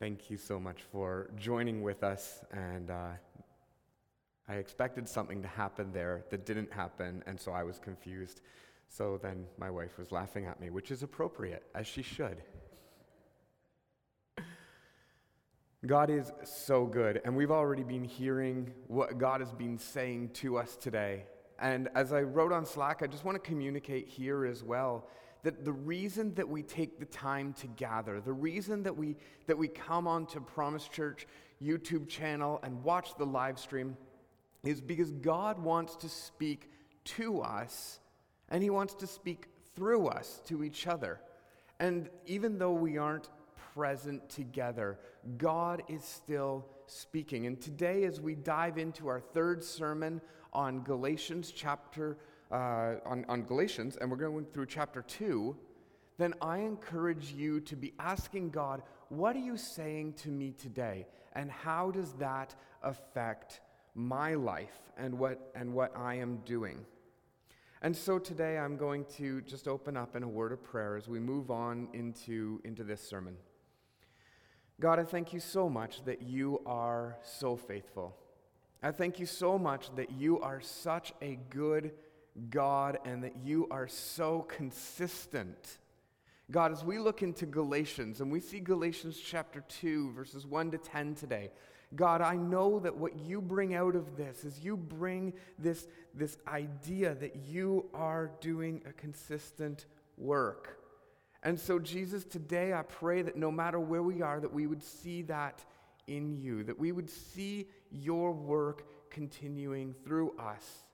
Thank you so much for joining with us. And uh, I expected something to happen there that didn't happen, and so I was confused. So then my wife was laughing at me, which is appropriate, as she should. God is so good, and we've already been hearing what God has been saying to us today. And as I wrote on Slack, I just want to communicate here as well that the reason that we take the time to gather, the reason that we, that we come onto Promise Church YouTube channel and watch the live stream is because God wants to speak to us and He wants to speak through us to each other. And even though we aren't present together, God is still speaking. And today, as we dive into our third sermon on Galatians chapter uh, on, on Galatians, and we're going through chapter 2, then I encourage you to be asking God, what are you saying to me today? And how does that affect my life and what, and what I am doing? And so today I'm going to just open up in a word of prayer as we move on into, into this sermon. God, I thank you so much that you are so faithful. I thank you so much that you are such a good God and that you are so consistent. God, as we look into Galatians and we see Galatians chapter 2, verses 1 to 10 today, God, I know that what you bring out of this is you bring this, this idea that you are doing a consistent work. And so, Jesus, today I pray that no matter where we are, that we would see that in you, that we would see your work continuing through us.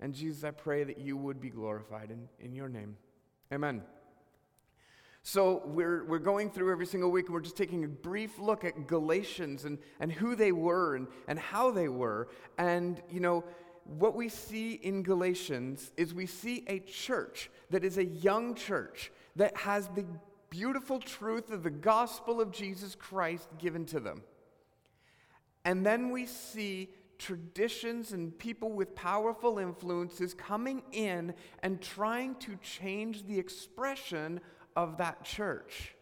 And Jesus, I pray that you would be glorified in, in your name. Amen. So we're, we're going through every single week and we're just taking a brief look at Galatians and, and who they were and, and how they were. And, you know, what we see in Galatians is we see a church that is a young church that has the beautiful truth of the gospel of Jesus Christ given to them. And then we see traditions and people with powerful influences coming in and trying to change the expression of that church.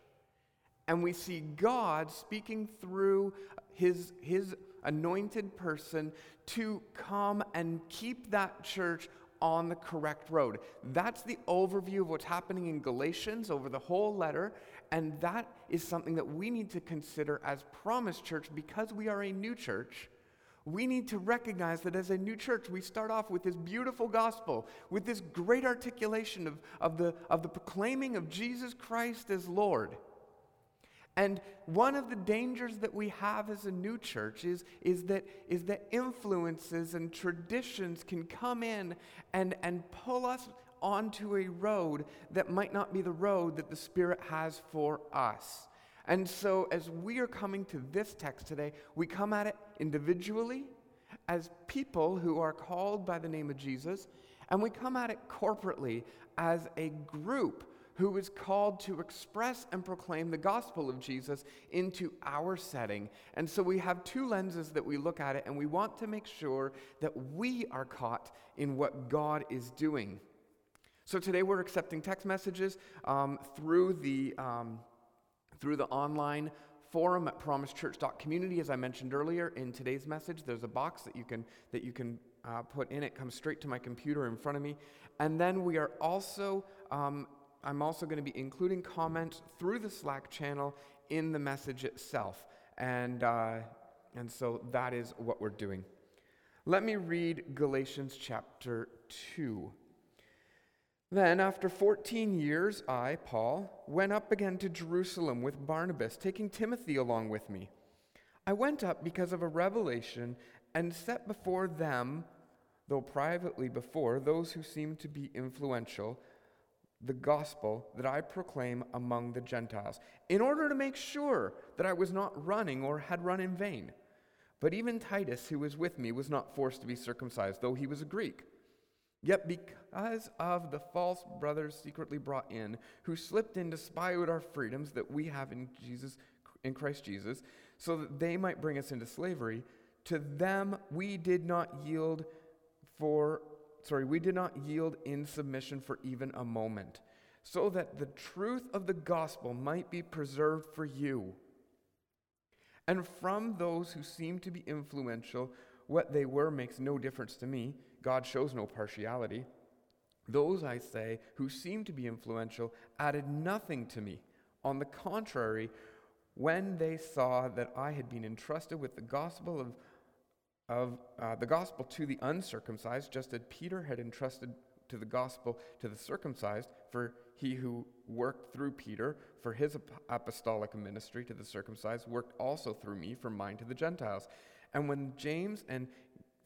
And we see God speaking through his, his anointed person to come and keep that church on the correct road. That's the overview of what's happening in Galatians over the whole letter. And that is something that we need to consider as Promise Church because we are a new church we need to recognize that as a new church, we start off with this beautiful gospel, with this great articulation of, of, the, of the proclaiming of Jesus Christ as Lord. And one of the dangers that we have as a new church is, is, that, is that influences and traditions can come in and, and pull us onto a road that might not be the road that the Spirit has for us. And so, as we are coming to this text today, we come at it individually as people who are called by the name of Jesus, and we come at it corporately as a group who is called to express and proclaim the gospel of Jesus into our setting. And so we have two lenses that we look at it, and we want to make sure that we are caught in what God is doing. So today we're accepting text messages um, through the. Um, through the online forum at promisechurch.community as i mentioned earlier in today's message. There's a box that you can that you can uh, put in. It comes straight to my computer in front of me. And then we are also um, i'm also going to be including comments through the slack channel in the message itself. And uh, and so that is what we're doing. Let me read galatians chapter 2 then, after 14 years, I, Paul, went up again to Jerusalem with Barnabas, taking Timothy along with me. I went up because of a revelation and set before them, though privately before those who seemed to be influential, the gospel that I proclaim among the Gentiles, in order to make sure that I was not running or had run in vain. But even Titus, who was with me, was not forced to be circumcised, though he was a Greek. Yet because of the false brothers secretly brought in, who slipped in to spy out our freedoms that we have in Jesus in Christ Jesus, so that they might bring us into slavery, to them we did not yield for sorry, we did not yield in submission for even a moment, so that the truth of the gospel might be preserved for you. And from those who seem to be influential, what they were makes no difference to me. God shows no partiality. Those, I say, who seem to be influential added nothing to me. On the contrary, when they saw that I had been entrusted with the gospel of, of uh, the gospel to the uncircumcised, just as Peter had entrusted to the gospel to the circumcised, for he who worked through Peter for his apostolic ministry to the circumcised worked also through me for mine to the Gentiles. And when James and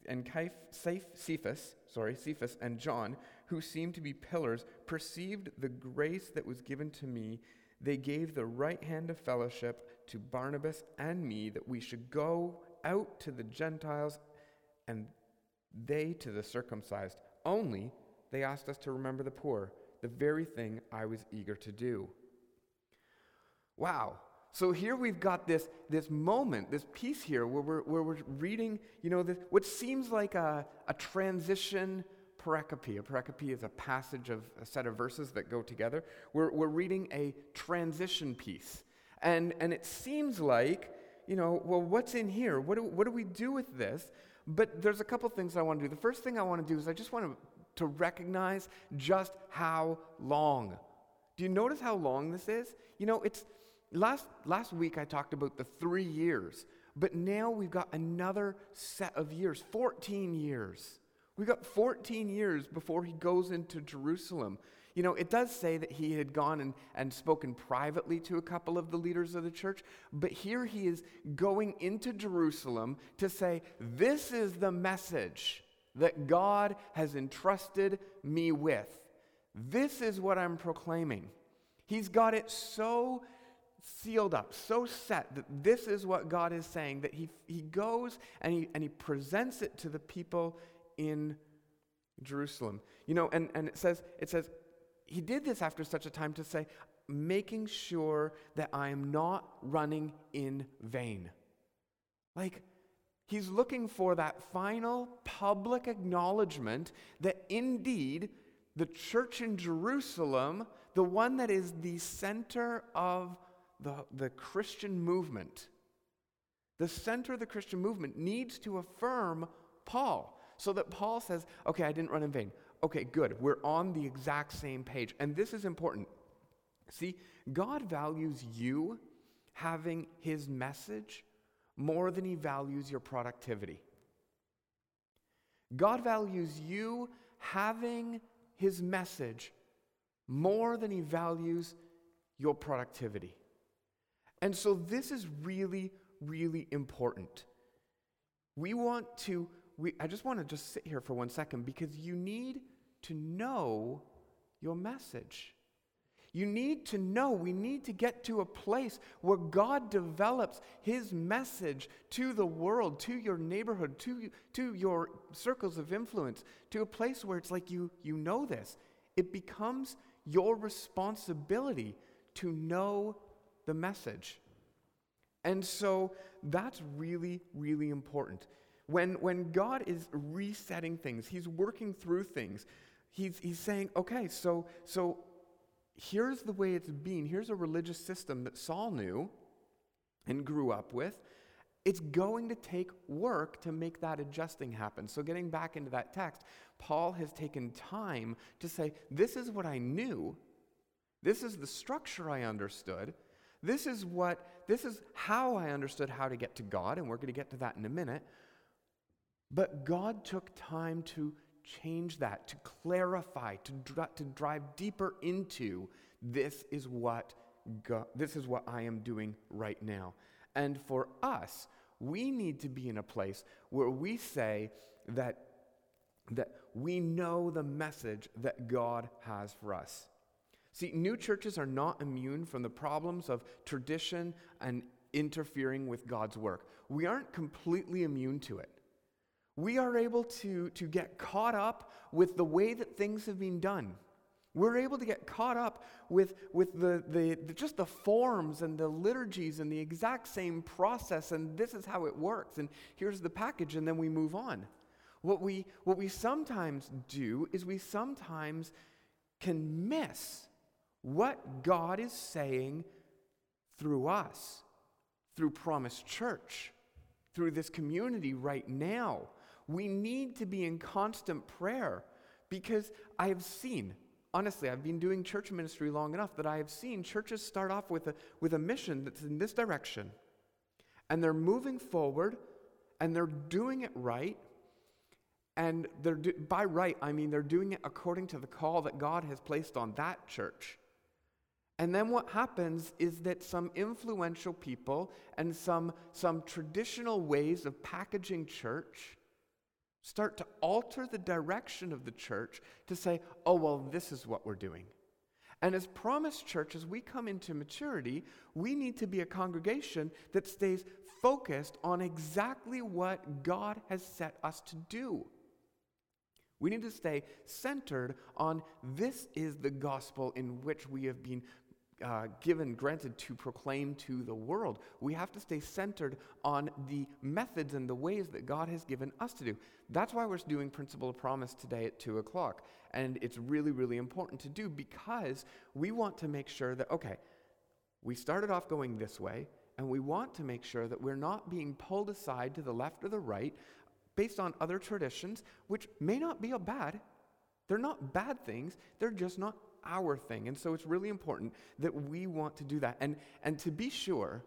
and Cephas, sorry, Cephas and John, who seemed to be pillars, perceived the grace that was given to me, they gave the right hand of fellowship to Barnabas and me that we should go out to the Gentiles and they to the circumcised. Only they asked us to remember the poor the very thing I was eager to do. Wow. So here we've got this, this moment, this piece here where we're, where we're reading, you know, this, what seems like a, a transition pericope. A pericope is a passage of a set of verses that go together. We're, we're reading a transition piece. And, and it seems like, you know, well, what's in here? What do, what do we do with this? But there's a couple things I want to do. The first thing I want to do is I just want to to recognize just how long. Do you notice how long this is? You know, it's last last week I talked about the 3 years, but now we've got another set of years, 14 years. We've got 14 years before he goes into Jerusalem. You know, it does say that he had gone and, and spoken privately to a couple of the leaders of the church, but here he is going into Jerusalem to say, This is the message that God has entrusted me with. This is what I'm proclaiming. He's got it so sealed up, so set that this is what God is saying, that he, he goes and he, and he presents it to the people in Jerusalem. You know, and, and it says, it says, he did this after such a time to say, making sure that I am not running in vain. Like, He's looking for that final public acknowledgement that indeed the church in Jerusalem, the one that is the center of the, the Christian movement, the center of the Christian movement needs to affirm Paul so that Paul says, okay, I didn't run in vain. Okay, good. We're on the exact same page. And this is important. See, God values you having his message more than he values your productivity. God values you having his message more than he values your productivity. And so this is really, really important. We want to, we, I just want to just sit here for one second because you need to know your message. You need to know, we need to get to a place where God develops His message to the world, to your neighborhood, to, to your circles of influence, to a place where it's like you, you know this. It becomes your responsibility to know the message. And so that's really, really important. When, when God is resetting things, He's working through things, He's, he's saying, okay, so, so here's the way it's been. Here's a religious system that Saul knew and grew up with. It's going to take work to make that adjusting happen. So, getting back into that text, Paul has taken time to say, This is what I knew. This is the structure I understood. This is what, this is how I understood how to get to God, and we're going to get to that in a minute. But God took time to change that, to clarify, to, dr- to drive deeper into this is what God, this is what I am doing right now. And for us, we need to be in a place where we say that, that we know the message that God has for us. See, new churches are not immune from the problems of tradition and interfering with God's work. We aren't completely immune to it we are able to, to get caught up with the way that things have been done. We're able to get caught up with, with the, the, the, just the forms and the liturgies and the exact same process, and this is how it works, and here's the package, and then we move on. What we, what we sometimes do is we sometimes can miss what God is saying through us, through Promise Church, through this community right now. We need to be in constant prayer because I have seen, honestly, I've been doing church ministry long enough that I have seen churches start off with a, with a mission that's in this direction. And they're moving forward and they're doing it right. And they're do, by right, I mean they're doing it according to the call that God has placed on that church. And then what happens is that some influential people and some, some traditional ways of packaging church start to alter the direction of the church to say, oh, well, this is what we're doing. And as Promise Church, as we come into maturity, we need to be a congregation that stays focused on exactly what God has set us to do. We need to stay centered on this is the gospel in which we have been uh, given, granted to proclaim to the world. We have to stay centered on the methods and the ways that God has given us to do. That's why we're doing Principle of Promise today at 2 o'clock. And it's really, really important to do because we want to make sure that, okay, we started off going this way, and we want to make sure that we're not being pulled aside to the left or the right based on other traditions, which may not be a bad. They're not bad things, they're just not our thing. And so it's really important that we want to do that. And, and to be sure,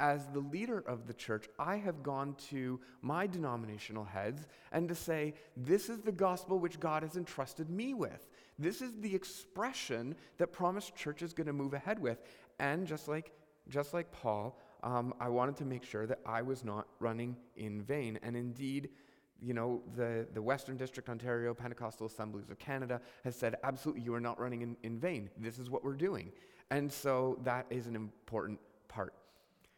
as the leader of the church, I have gone to my denominational heads and to say, this is the gospel which God has entrusted me with. This is the expression that Promise Church is going to move ahead with. And just like, just like Paul, um, I wanted to make sure that I was not running in vain. And indeed, you know, the, the Western District Ontario Pentecostal Assemblies of Canada has said, absolutely, you are not running in, in vain. This is what we're doing. And so that is an important part.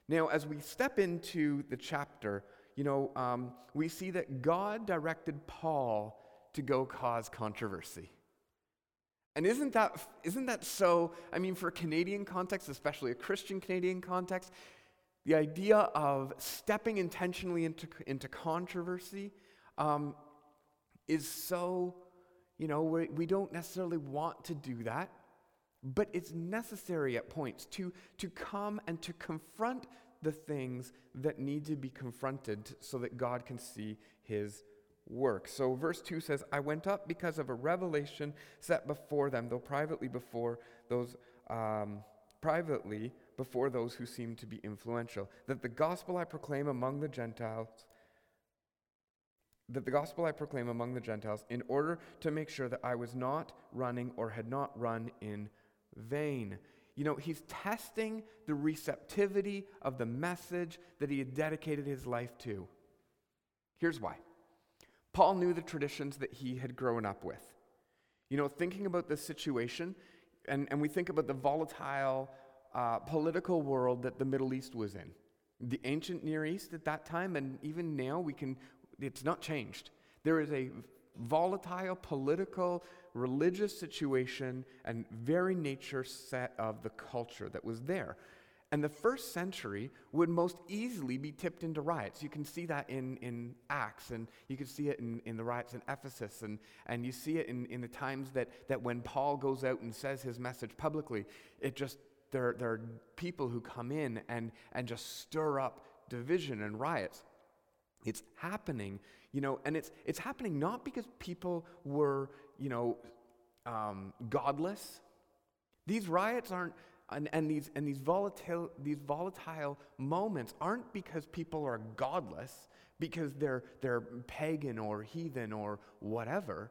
Now, as we step into the chapter, you know, um, we see that God directed Paul to go cause controversy. And isn't that, isn't that so? I mean, for a Canadian context, especially a Christian Canadian context, the idea of stepping intentionally into, into controversy um, is so, you know, we, we don't necessarily want to do that, but it's necessary at points to, to come and to confront the things that need to be confronted so that God can see his work. So, verse 2 says, I went up because of a revelation set before them, though privately before those, um, privately before those who seem to be influential, that the gospel I proclaim among the Gentiles that the gospel I proclaim among the Gentiles in order to make sure that I was not running or had not run in vain. You know, he's testing the receptivity of the message that he had dedicated his life to. Here's why Paul knew the traditions that he had grown up with. You know, thinking about this situation, and, and we think about the volatile uh, political world that the Middle East was in. The ancient Near East at that time, and even now, we can, it's not changed. There is a volatile political, religious situation and very nature set of the culture that was there. And the first century would most easily be tipped into riots. You can see that in, in Acts, and you can see it in, in the riots in Ephesus, and, and you see it in, in the times that, that when Paul goes out and says his message publicly, it just, there, there are people who come in and, and just stir up division and riots. It's happening, you know, and it's, it's happening not because people were, you know, um, godless. These riots aren't, and, and, these, and these, volatile, these volatile moments aren't because people are godless, because they're, they're pagan or heathen or whatever.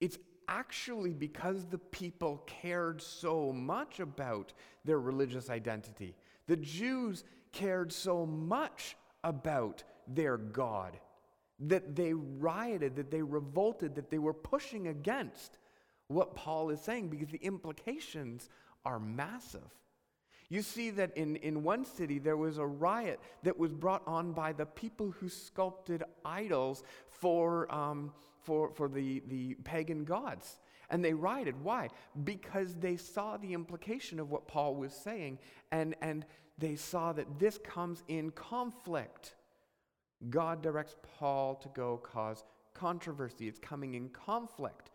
It's actually because the people cared so much about their religious identity. The Jews cared so much about their God, that they rioted, that they revolted, that they were pushing against what Paul is saying because the implications are massive. You see that in, in one city there was a riot that was brought on by the people who sculpted idols for, um, for, for the, the pagan gods. And they rioted. Why? Because they saw the implication of what Paul was saying, and, and they saw that this comes in conflict God directs Paul to go cause controversy. It's coming in conflict.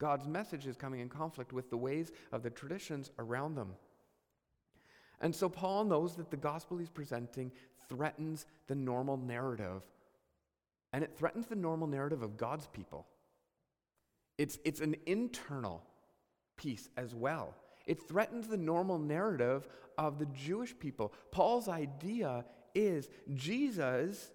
God's message is coming in conflict with the ways of the traditions around them. And so Paul knows that the gospel he's presenting threatens the normal narrative, and it threatens the normal narrative of God's people. It's, it's an internal piece as well. It threatens the normal narrative of the Jewish people. Paul's idea is Jesus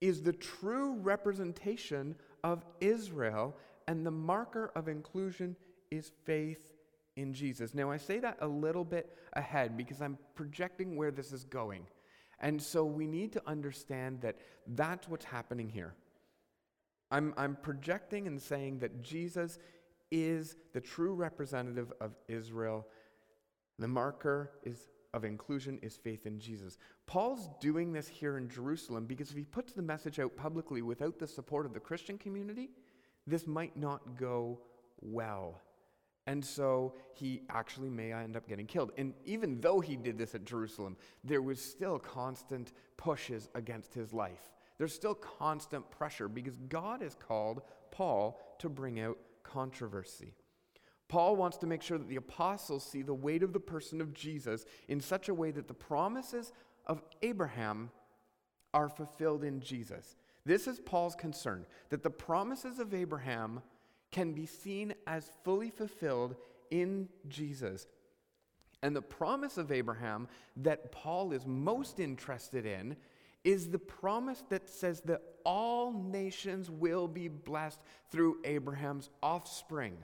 is the true representation of Israel, and the marker of inclusion is faith in Jesus. Now, I say that a little bit ahead because I'm projecting where this is going. And so we need to understand that that's what's happening here. I'm, I'm projecting and saying that Jesus is the true representative of Israel. The marker is of inclusion is faith in Jesus. Paul's doing this here in Jerusalem because if he puts the message out publicly without the support of the Christian community, this might not go well. And so he actually may end up getting killed. And even though he did this at Jerusalem, there was still constant pushes against his life. There's still constant pressure because God has called Paul to bring out controversy. Paul wants to make sure that the apostles see the weight of the person of Jesus in such a way that the promises of Abraham are fulfilled in Jesus. This is Paul's concern that the promises of Abraham can be seen as fully fulfilled in Jesus. And the promise of Abraham that Paul is most interested in is the promise that says that all nations will be blessed through Abraham's offspring.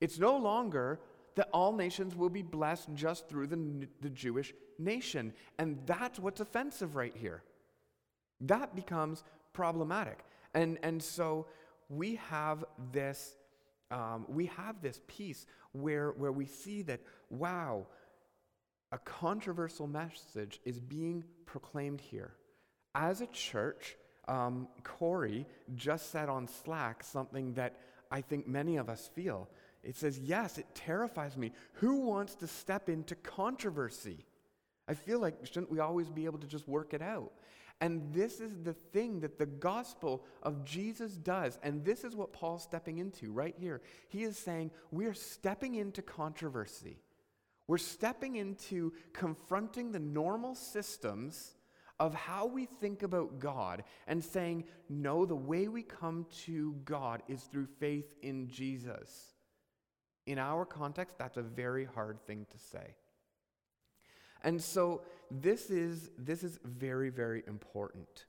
It's no longer that all nations will be blessed just through the, the Jewish nation. And that's what's offensive right here. That becomes problematic. And, and so we have this, um, we have this piece where, where we see that, wow, a controversial message is being proclaimed here. As a church, um, Corey just said on Slack something that I think many of us feel. It says, Yes, it terrifies me. Who wants to step into controversy? I feel like, shouldn't we always be able to just work it out? And this is the thing that the gospel of Jesus does. And this is what Paul's stepping into right here. He is saying, We are stepping into controversy. We're stepping into confronting the normal systems of how we think about God and saying, No, the way we come to God is through faith in Jesus. In our context, that's a very hard thing to say. And so this is, this is very, very important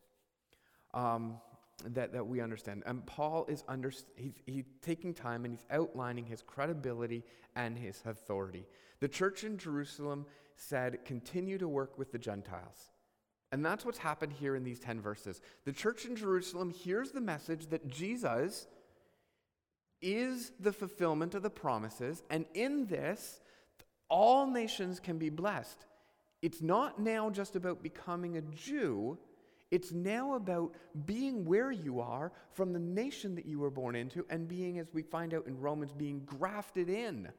um, that, that we understand. And Paul is under, he's, he's taking time and he's outlining his credibility and his authority. The church in Jerusalem said, continue to work with the Gentiles. And that's what's happened here in these 10 verses. The church in Jerusalem hears the message that Jesus is the fulfillment of the promises, and in this, all nations can be blessed. It's not now just about becoming a Jew, it's now about being where you are from the nation that you were born into and being, as we find out in Romans, being grafted in.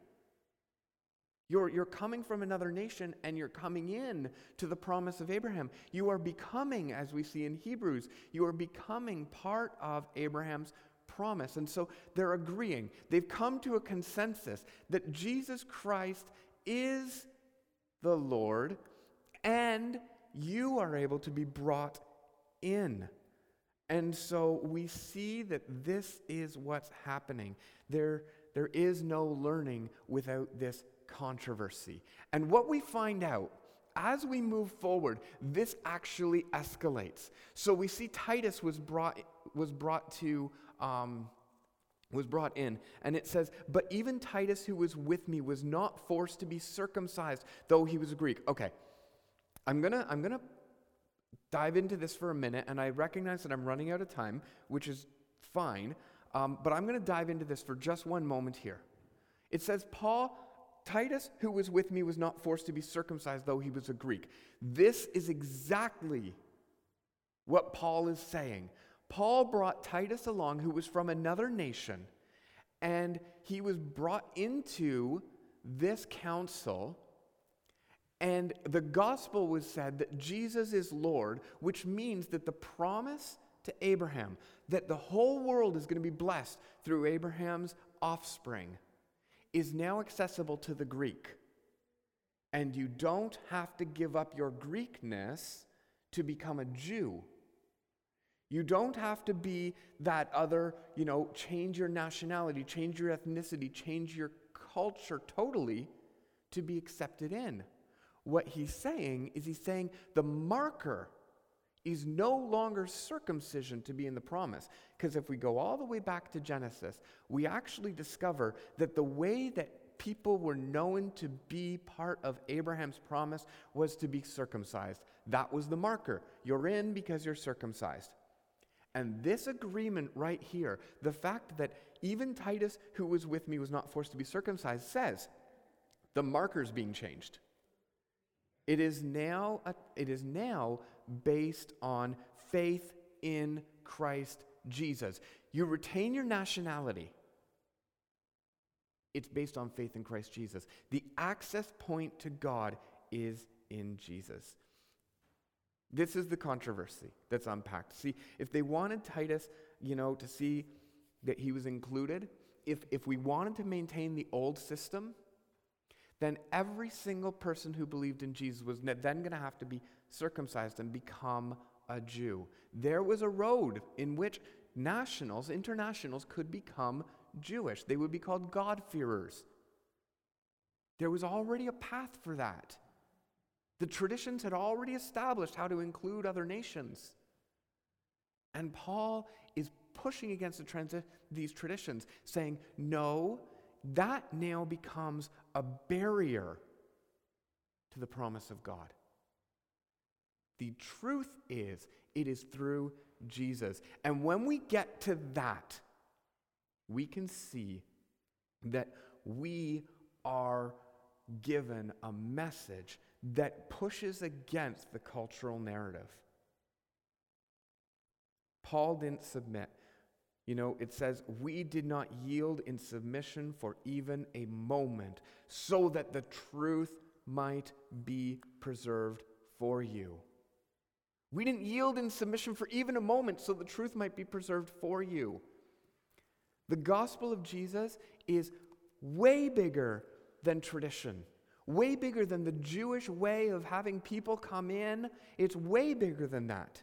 You're, you're coming from another nation and you're coming in to the promise of Abraham. You are becoming, as we see in Hebrews, you are becoming part of Abraham's promise. And so they're agreeing. They've come to a consensus that Jesus Christ is the Lord and you are able to be brought in. And so we see that this is what's happening. There, there is no learning without this controversy. And what we find out as we move forward, this actually escalates. So we see Titus was brought, was brought to. Um, was brought in, and it says, But even Titus, who was with me, was not forced to be circumcised, though he was a Greek. Okay, I'm gonna, I'm gonna dive into this for a minute, and I recognize that I'm running out of time, which is fine, um, but I'm gonna dive into this for just one moment here. It says, Paul Titus, who was with me, was not forced to be circumcised, though he was a Greek. This is exactly what Paul is saying. Paul brought Titus along, who was from another nation, and he was brought into this council. And the gospel was said that Jesus is Lord, which means that the promise to Abraham that the whole world is going to be blessed through Abraham's offspring is now accessible to the Greek. And you don't have to give up your Greekness to become a Jew. You don't have to be that other, you know, change your nationality, change your ethnicity, change your culture totally to be accepted in. What he's saying is he's saying the marker is no longer circumcision to be in the promise. Because if we go all the way back to Genesis, we actually discover that the way that people were known to be part of Abraham's promise was to be circumcised. That was the marker. You're in because you're circumcised. And this agreement right here, the fact that even Titus, who was with me, was not forced to be circumcised, says the marker's being changed. It is now, a, it is now based on faith in Christ Jesus. You retain your nationality. It's based on faith in Christ Jesus. The access point to God is in Jesus. This is the controversy that's unpacked. See, if they wanted Titus, you know, to see that he was included, if, if we wanted to maintain the old system, then every single person who believed in Jesus was then going to have to be circumcised and become a Jew. There was a road in which nationals, internationals, could become Jewish. They would be called God-fearers. There was already a path for that. The traditions had already established how to include other nations. And Paul is pushing against the trans- these traditions, saying, no, that now becomes a barrier to the promise of God. The truth is, it is through Jesus. And when we get to that, we can see that we are given a message that pushes against the cultural narrative. Paul didn't submit. You know, it says, We did not yield in submission for even a moment, so that the truth might be preserved for you. We didn't yield in submission for even a moment, so the truth might be preserved for you. The gospel of Jesus is way bigger than tradition way bigger than the Jewish way of having people come in. It's way bigger than that.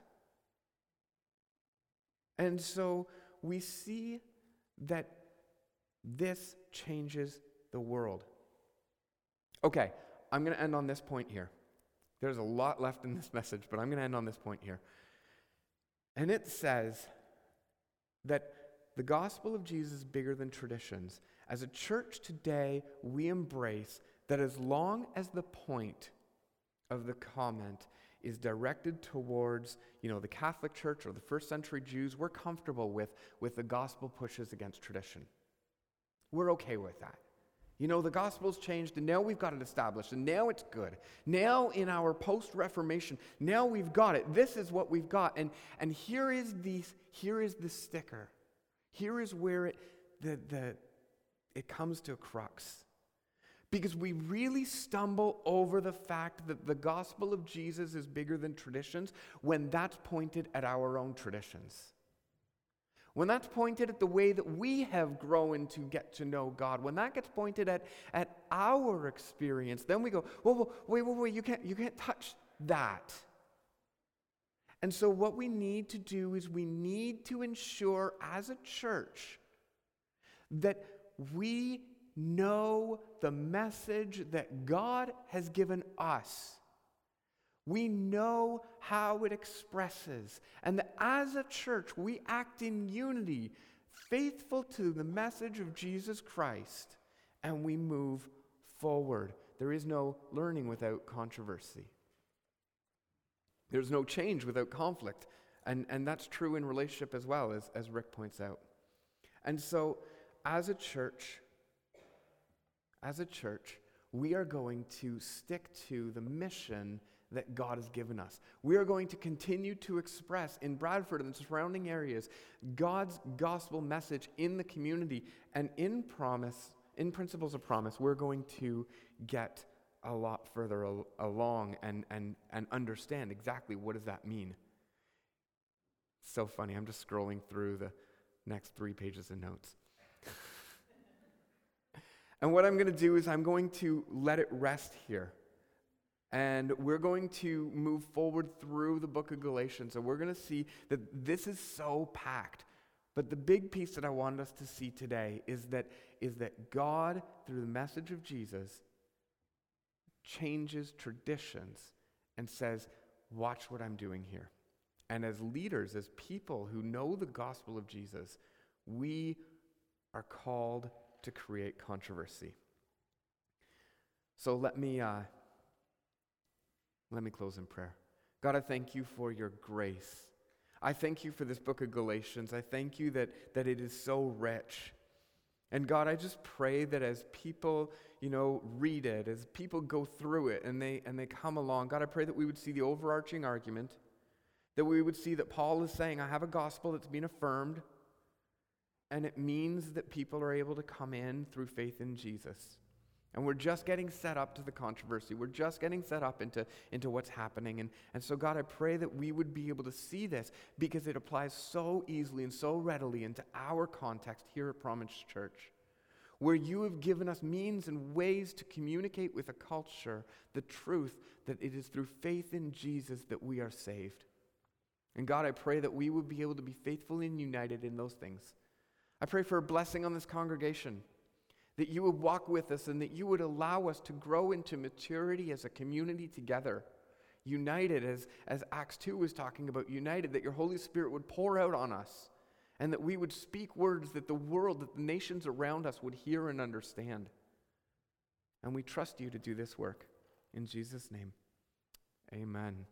And so we see that this changes the world. Okay, I'm going to end on this point here. There's a lot left in this message, but I'm going to end on this point here. And it says that the gospel of Jesus is bigger than traditions. As a church today, we embrace that as long as the point of the comment is directed towards, you know, the Catholic Church or the first century Jews, we're comfortable with, with the gospel pushes against tradition. We're okay with that. You know, the gospel's changed, and now we've got it established, and now it's good. Now, in our post Reformation, now we've got it. This is what we've got. And, and here, is the, here is the sticker. Here is where it, the, the, it comes to a crux because we really stumble over the fact that the gospel of Jesus is bigger than traditions when that's pointed at our own traditions. When that's pointed at the way that we have grown to get to know God, when that gets pointed at, at our experience, then we go, whoa, whoa, wait, wait, wait, you can't, you can't touch that. And so, what we need to do is we need to ensure as a church that we know the message that God has given us. We know how it expresses. And that as a church, we act in unity, faithful to the message of Jesus Christ, and we move forward. There is no learning without controversy. There's no change without conflict. And, and that's true in relationship as well, as, as Rick points out. And so, as a church, as a church, we are going to stick to the mission that God has given us. We are going to continue to express in Bradford and the surrounding areas God's gospel message in the community and in promise, in principles of promise, we're going to get a lot further al- along and, and, and understand exactly what does that mean. so funny. I'm just scrolling through the next three pages of notes. And what I'm going to do is I'm going to let it rest here. And we're going to move forward through the book of Galatians. And we're going to see that this is so packed. But the big piece that I want us to see today is that, is that God, through the message of Jesus, changes traditions and says, Watch what I'm doing here. And as leaders, as people who know the gospel of Jesus, we are called to create controversy. So let me, uh, let me close in prayer. God, I thank you for your grace. I thank you for this book of Galatians. I thank you that, that it is so rich. And God, I just pray that as people, you know, read it, as people go through it and they, and they come along, God, I pray that we would see the overarching argument, that we would see that Paul is saying, I have a gospel that's been affirmed, and it means that people are able to come in through faith in Jesus. And we're just getting set up to the controversy. We're just getting set up into, into what's happening. And, and so, God, I pray that we would be able to see this because it applies so easily and so readily into our context here at Promise Church, where you have given us means and ways to communicate with a culture the truth that it is through faith in Jesus that we are saved. And God, I pray that we would be able to be faithful and united in those things. I pray for a blessing on this congregation that you would walk with us and that you would allow us to grow into maturity as a community together, united, as, as Acts 2 was talking about, united, that your Holy Spirit would pour out on us and that we would speak words that the world, that the nations around us would hear and understand. And we trust you to do this work. In Jesus' name, amen.